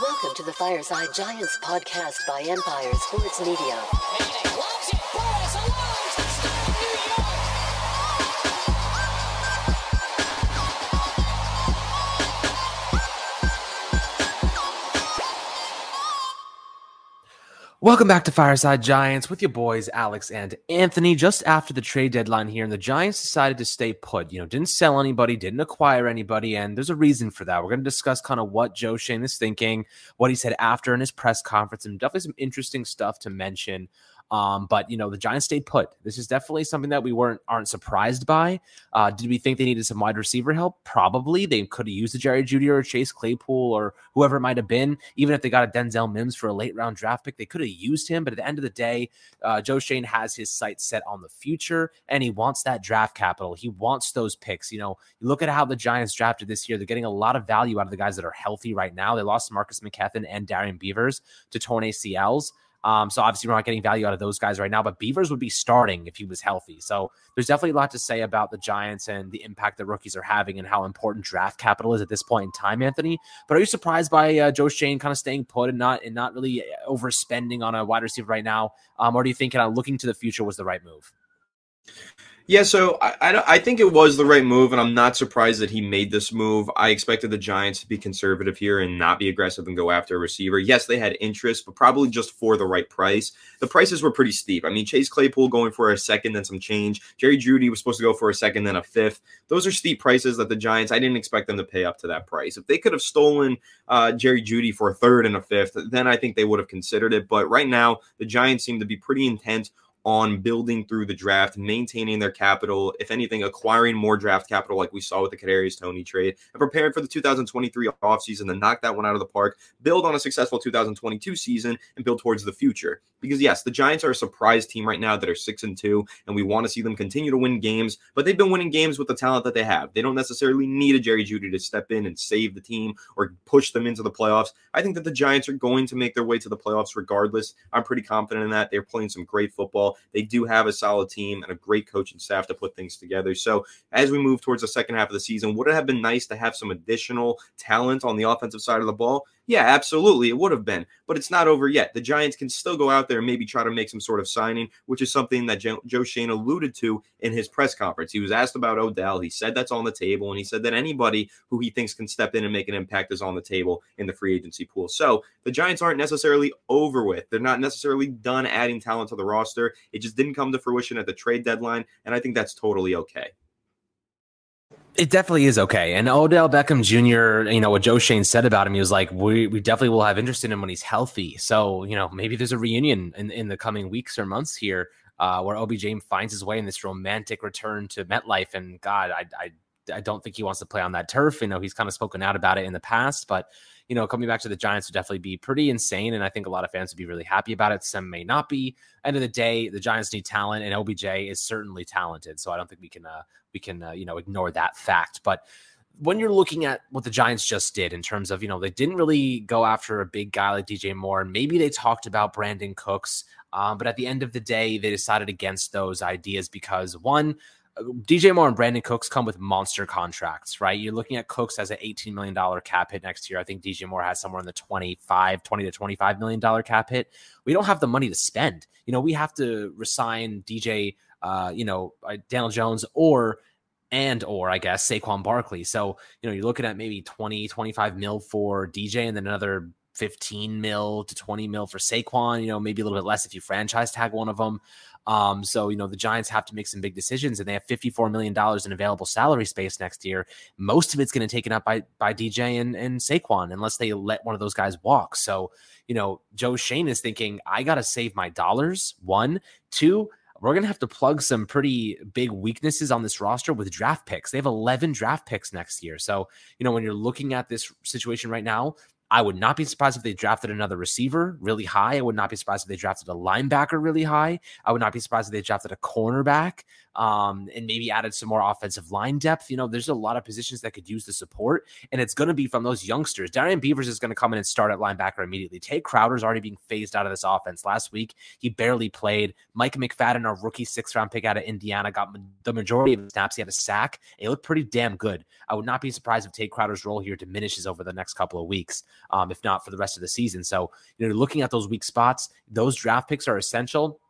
Welcome to the Fireside Giants podcast by Empire Sports Media. Welcome back to Fireside Giants with your boys Alex and Anthony. Just after the trade deadline here, and the Giants decided to stay put. You know, didn't sell anybody, didn't acquire anybody, and there's a reason for that. We're going to discuss kind of what Joe Schoen is thinking, what he said after in his press conference, and definitely some interesting stuff to mention um, but you know, the Giants stayed put. This is definitely something that we weren't aren't surprised by. Uh, did we think they needed some wide receiver help? Probably. They could have used a Jerry Jeudy or Chase Claypool or whoever it might have been. Even if they got a Denzel Mims for a late round draft pick, they could have used him. But at the end of the day, uh, Joe Schoen has his sights set on the future, and he wants that draft capital. He wants those picks. You know, you look at how the Giants drafted this year; they're getting a lot of value out of the guys that are healthy right now. They lost Marcus McKethan and Darrian Beavers to torn ACLs. Um, so obviously we're not getting value out of those guys right now, but Beavers would be starting if he was healthy. So there's definitely a lot to say about the Giants and the impact that rookies are having and how important draft capital is at this point in time, Anthony. But are you surprised by uh, Joe Schoen kind of staying put and not and not really overspending on a wide receiver right now? Um, or do you think kind of looking to the future was the right move? Yeah, so I, I, think it was the right move, and I'm not surprised that he made this move. I expected the Giants to be conservative here and not be aggressive and go after a receiver. Yes, they had interest, but probably just for the right price. The prices were pretty steep. I mean, Chase Claypool going for a second, then some change. Jerry Jeudy was supposed to go for a second, then a fifth. Those are steep prices that the Giants, I didn't expect them to pay up to that price. If they could have stolen uh, Jerry Jeudy for a third and a fifth, then I think they would have considered it. But right now, the Giants seem to be pretty intent on building through the draft, maintaining their capital, if anything, acquiring more draft capital like we saw with the Kadarius Toney trade, and preparing for the 2023 offseason to knock that one out of the park, build on a successful 2022 season, and build towards the future. Because yes, the Giants are a surprise team right now that are six and two, and we want to see them continue to win games, but they've been winning games with the talent that they have. They don't necessarily need a Jerry Jeudy to step in and save the team or push them into the playoffs. I think that the Giants are going to make their way to the playoffs regardless. I'm pretty confident in that. They're playing some great football. They do have a solid team and a great coaching staff to put things together. So as we move towards the second half of the season, would it have been nice to have some additional talent on the offensive side of the ball? Yeah, absolutely. It would have been, but it's not over yet. The Giants can still go out there and maybe try to make some sort of signing, which is something that Joe, Schoen alluded to in his press conference. He was asked about Odell. He said that's on the table, and he said that anybody who he thinks can step in and make an impact is on the table in the free agency pool. So the Giants aren't necessarily over with. They're not necessarily done adding talent to the roster. It just didn't come to fruition at the trade deadline, and I think that's totally okay. It definitely is okay. And Odell Beckham Jr., you know, what Joe Schoen said about him, he was like, we, we definitely will have interest in him when he's healthy. So, you know, maybe there's a reunion in, in the coming weeks or months here uh, where OBJ finds his way in this romantic return to MetLife. And God, I, I, I don't think he wants to play on that turf. You know, he's kind of spoken out about it in the past, but you know, coming back to the Giants would definitely be pretty insane. And I think a lot of fans would be really happy about it. Some may not be. End of the day, the Giants need talent, and OBJ is certainly talented. So I don't think we can uh, we can uh, you know ignore that fact. But when you're looking at what the Giants just did in terms of, you know, they didn't really go after a big guy like DJ Moore. And maybe they talked about Brandin Cooks. Um, but at the end of the day, they decided against those ideas because one, DJ Moore and Brandin Cooks come with monster contracts, right? You're looking at Cooks as an $18 million cap hit next year. I think DJ Moore has somewhere in the 25, 20 to $25 million cap hit. We don't have the money to spend. You know, we have to resign DJ, uh, you know, uh, Daniel Jones or and or I guess Saquon Barkley. So, you know, you're looking at maybe 20, 25 mil for DJ and then another 15 mil to 20 mil for Saquon, you know, maybe a little bit less if you franchise tag one of them. Um, so, you know, the Giants have to make some big decisions and they have $54 million in available salary space next year. Most of it's going to taken up by, by DJ and, and Saquon unless they let one of those guys walk. So, you know, Joe Schoen is thinking, I got to save my dollars. One, two, we're going to have to plug some pretty big weaknesses on this roster with draft picks. They have 11 draft picks next year. So, you know, when you're looking at this situation right now, I would not be surprised if they drafted another receiver really high. I would not be surprised if they drafted a linebacker really high. I would not be surprised if they drafted a cornerback um, and maybe added some more offensive line depth. You know, there's a lot of positions that could use the support, and it's going to be from those youngsters. Darrian Beavers is going to come in and start at linebacker immediately. Tae Crowder's already being phased out of this offense. Last week, he barely played. Mike McFadden, our rookie sixth round pick out of Indiana, got the majority of snaps. He had a sack. It looked pretty damn good. I would not be surprised if Tae Crowder's role here diminishes over the next couple of weeks. Um, if not for the rest of the season. So, you know, looking at those weak spots, those draft picks are essential.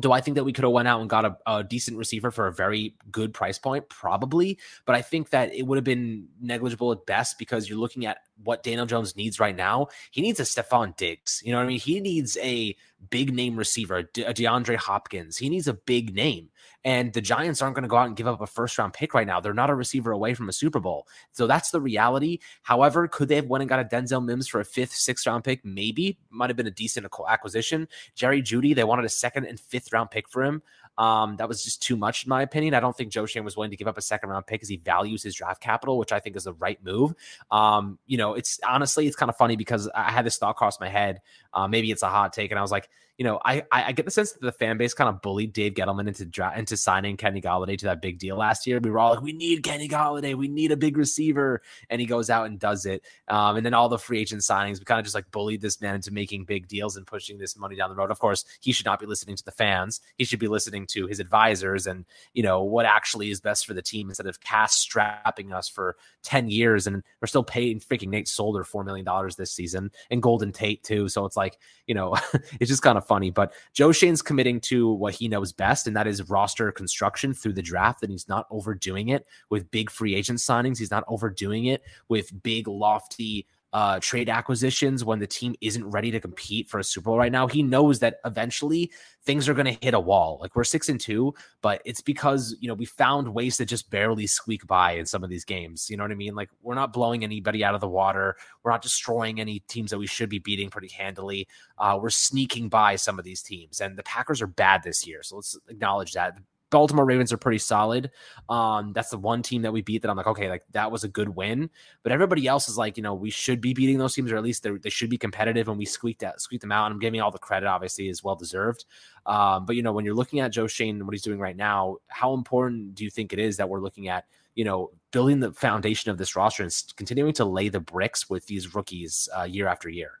Do I think that we could have went out and got a, a, decent receiver for a very good price point? Probably, but I think that it would have been negligible at best because you're looking at what Daniel Jones needs right now. He needs a Stefon Diggs. You know what I mean? He needs a big name receiver, a DeAndre Hopkins. He needs a big name. And the Giants aren't going to go out and give up a first round pick right now. They're not a receiver away from a Super Bowl. So that's the reality. However, could they have went and got a Denzel Mims for a fifth, sixth round pick? Maybe. Might have been a decent acquisition. Jerry Jeudy, they wanted a second and fifth round pick for him. Um, that was just too much, in my opinion. I don't think Joe Schoen was willing to give up a second round pick because he values his draft capital, which I think is the right move. Um, you know, it's honestly, it's kind of funny because I had this thought cross my head. Uh, maybe it's a hot take, and I was like, you know, I I get the sense that the fan base kind of bullied Dave Gettleman into dra- into signing Kenny Golladay to that big deal last year. We were all like, we need Kenny Golladay, we need a big receiver, and he goes out and does it. Um, and then all the free agent signings, we kind of just like bullied this man into making big deals and pushing this money down the road. Of course, he should not be listening to the fans. He should be listening to his advisors and you know what actually is best for the team instead of cast strapping us for ten years and we're still paying freaking Nate Solder four million dollars this season and Golden Tate too. So it's like you know, it's just kind of funny. But Joe Schoen's committing to what he knows best, and that is roster construction through the draft. And he's not overdoing it with big free agent signings. He's not overdoing it with big, lofty uh, trade acquisitions when the team isn't ready to compete for a Super Bowl right now. He knows that eventually things are going to hit a wall. Like we're six and two, but it's because you know we found ways to just barely squeak by in some of these games. You know what I mean? Like we're not blowing anybody out of the water. We're not destroying any teams that we should be beating pretty handily. Uh, we're sneaking by some of these teams, and the Packers are bad this year. So let's acknowledge that. Baltimore Ravens are pretty solid. Um, that's the one team that we beat that I'm like, okay, like that was a good win. But everybody else is like, you know, we should be beating those teams, or at least they should be competitive, and we squeaked out, squeaked them out. And I'm giving all the credit, obviously, is well deserved. Um, but you know, when you're looking at Joe Schoen and what he's doing right now, how important do you think it is that we're looking at, you know, building the foundation of this roster and continuing to lay the bricks with these rookies uh, year after year?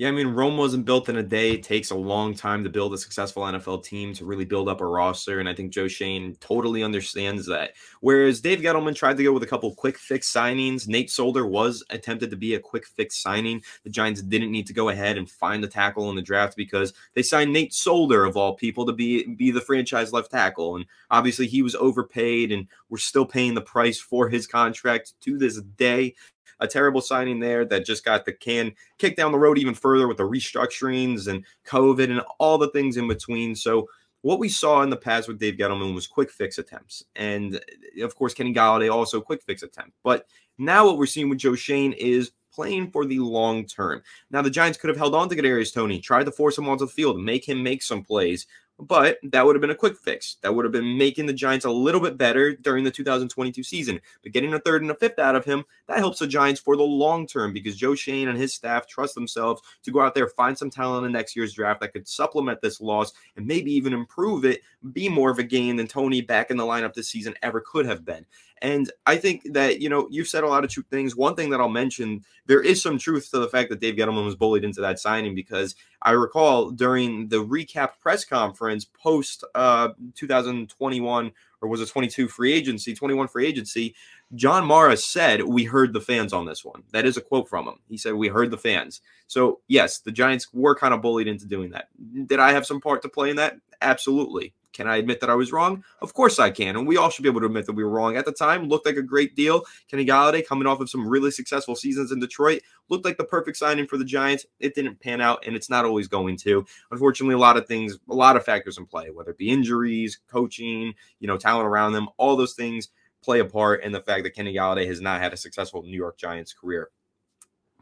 Yeah, I mean, Rome wasn't built in a day. It takes a long time to build a successful NFL team to really build up a roster. And I think Joe Schoen totally understands that. Whereas Dave Gettleman tried to go with a couple quick fix signings. Nate Solder was attempted to be a quick fix signing. The Giants didn't need to go ahead and find a tackle in the draft because they signed Nate Solder, of all people, to be, be the franchise left tackle. And obviously, he was overpaid, and we're still paying the price for his contract to this day a terrible signing there that just got the can kicked down the road even further with the restructurings and COVID and all the things in between. So what we saw in the past with Dave Gettleman was quick fix attempts. And of course, Kenny Golladay also quick fix attempt. But now what we're seeing with Joe Schoen is playing for the long term. Now the Giants could have held on to Kadarius Toney, tried to force him onto the field, make him make some plays, but that would have been a quick fix. That would have been making the Giants a little bit better during the 2022 season. But getting a third and a fifth out of him, that helps the Giants for the long term because Joe Schoen and his staff trust themselves to go out there, find some talent in next year's draft that could supplement this loss and maybe even improve it, be more of a game than Toney back in the lineup this season ever could have been. And I think that, you know, you've said a lot of true things. One thing that I'll mention, there is some truth to the fact that Dave Gettleman was bullied into that signing because I recall during the recap press conference post uh, 2021 or was it 22 free agency, 21 free agency, John Mara said, We heard the fans on this one. That is a quote from him. He said, We heard the fans. So, yes, the Giants were kind of bullied into doing that. Did I have some part to play in that? Absolutely. Can I admit that I was wrong? Of course I can. And we all should be able to admit that we were wrong. At the time, looked like a great deal. Kenny Golladay, coming off of some really successful seasons in Detroit, looked like the perfect signing for the Giants. It didn't pan out, and it's not always going to. Unfortunately, a lot of things, a lot of factors in play, whether it be injuries, coaching, you know, talent around them, all those things play a part in the fact that Kenny Golladay has not had a successful New York Giants career.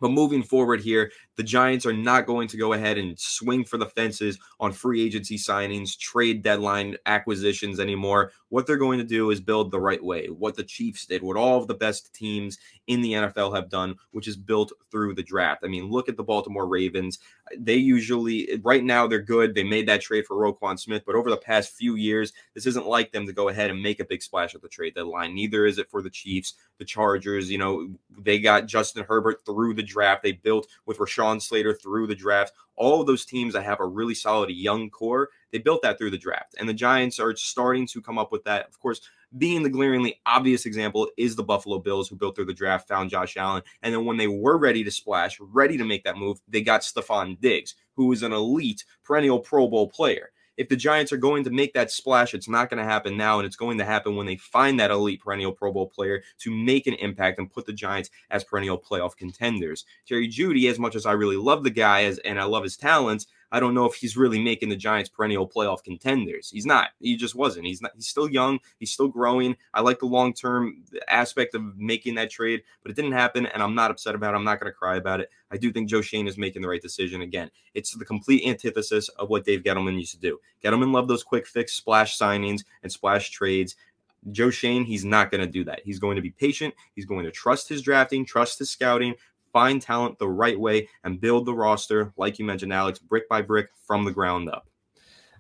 But moving forward here, the Giants are not going to go ahead and swing for the fences on free agency signings, trade deadline acquisitions anymore. What they're going to do is build the right way, what the Chiefs did, what all of the best teams in the NFL have done, which is built through the draft. I mean, look at the Baltimore Ravens. They usually, right now, they're good. They made that trade for Roquan Smith, but over the past few years, this isn't like them to go ahead and make a big splash at the trade deadline. Neither is it for the Chiefs, the Chargers. You know, they got Justin Herbert through the draft. They built with Rashawn Slater through the draft. All of those teams that have a really solid young core, they built that through the draft. And the Giants are starting to come up with that. Of course, being the glaringly obvious example is the Buffalo Bills, who built through the draft, found Josh Allen. And then when they were ready to splash, ready to make that move, they got Stefon Diggs, who is an elite perennial Pro Bowl player. If the Giants are going to make that splash, it's not going to happen now, and it's going to happen when they find that elite perennial Pro Bowl player to make an impact and put the Giants as perennial playoff contenders. Jerry Jeudy, as much as I really love the guy as and I love his talents, I don't know if he's really making the Giants perennial playoff contenders. He's not. He just wasn't. He's not. He's still young. He's still growing. I like the long term aspect of making that trade, but it didn't happen, and I'm not upset about it. I'm not going to cry about it. I do think Joe Schoen is making the right decision. Again, it's the complete antithesis of what Dave Gettleman used to do. Gettleman loved those quick fix splash signings and splash trades. Joe Schoen, he's not going to do that. He's going to be patient. He's going to trust his drafting, trust his scouting, find talent the right way, and build the roster, like you mentioned, Alex, brick by brick from the ground up.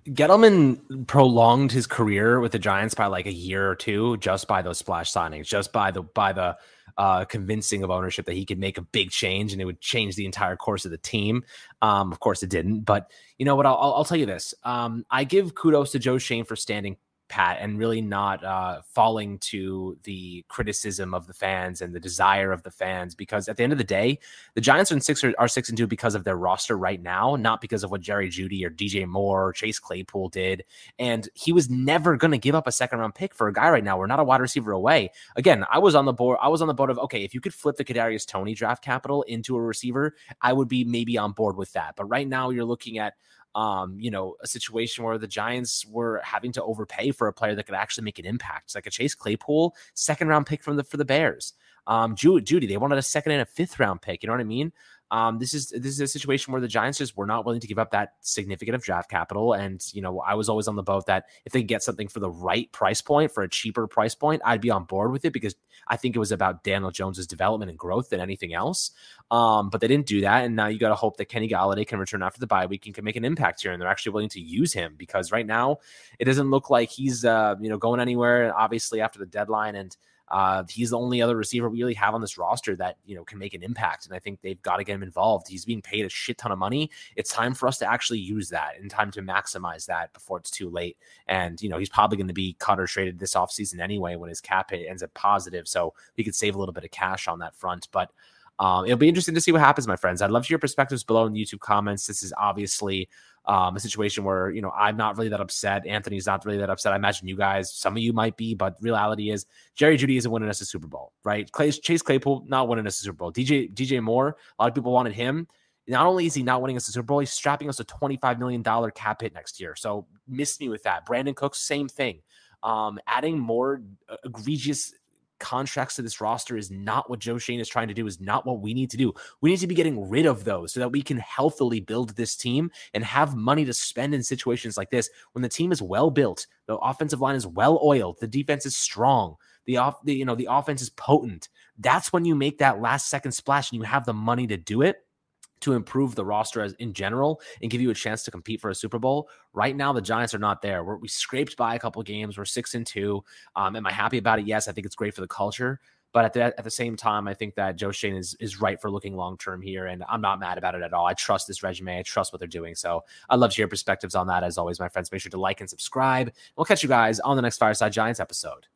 Gettleman prolonged his career with the Giants by like a year or two just by those splash signings, just by the by the uh, convincing of ownership that he could make a big change and it would change the entire course of the team. Um, of course, it didn't. But you know what? I'll, I'll tell you this. Um, I give kudos to Joe Schoen for standing pat and really not uh, falling to the criticism of the fans and the desire of the fans because at the end of the day the giants are, are six and two because of their roster right now not because of what jerry Jeudy or dj moore or chase claypool did. And he was never going to give up a second round pick for a guy right now. We're not a wide receiver away. Again i was on the board i was on the board of okay if you could flip the kadarius Toney draft capital into a receiver i would be maybe on board with that. But right now you're looking at um, you know, a situation where the Giants were having to overpay for a player that could actually make an impact. It's like a Chase Claypool, second round pick from the for the Bears. Um, Jeudy, they wanted a second and a fifth round pick. You know what I mean? Um, this is this is a situation where the Giants just were not willing to give up that significant of draft capital. And you know, I was always on the boat that if they get something for the right price point, for a cheaper price point, I'd be on board with it because I think it was about Daniel Jones's development and growth than anything else. Um, but they didn't do that, and now you got to hope that Kenny Golladay can return after the bye week and can make an impact here, and they're actually willing to use him because right now it doesn't look like he's uh, you know going anywhere. Obviously after the deadline and uh, he's the only other receiver we really have on this roster that you know can make an impact, and I think they've got to get him involved. He's being paid a shit ton of money. It's time for us to actually use that and time to maximize that before it's too late. And you know he's probably going to be cut or traded this offseason anyway when his cap hit ends up positive, so we could save a little bit of cash on that front. But um, it'll be interesting to see what happens, my friends. I'd love to hear perspectives below in the YouTube comments. This is obviously um, a situation where you know I'm not really that upset. Anthony's not really that upset. I imagine you guys, some of you might be, but reality is Jerry Jeudy isn't winning us a Super Bowl, right? Clay, Chase Claypool not winning us a Super Bowl. DJ DJ Moore, a lot of people wanted him. Not only is he not winning us a Super Bowl, he's strapping us a $25 million cap hit next year. So miss me with that. Brandin Cooks, same thing. Um, adding more egregious contracts to this roster is not what Joe Schoen is trying to do, is not what we need to do. We need to be getting rid of those so that we can healthily build this team and have money to spend in situations like this when the team is well built, the offensive line is well oiled, the defense is strong, the off the you know the offense is potent. That's when you make that last second splash and you have the money to do it to improve the roster as in general and give you a chance to compete for a Super Bowl. Right now, the Giants are not there. We're, we scraped by a couple games. We're six and two. Um, am I happy about it? Yes, I think it's great for the culture. But at the, at the same time, I think that Joe Schoen is, is right for looking long term here. And I'm not mad about it at all. I trust this resume. I trust what they're doing. So I'd love to hear perspectives on that. As always, my friends, make sure to like and subscribe. We'll catch you guys on the next Fireside Giants episode.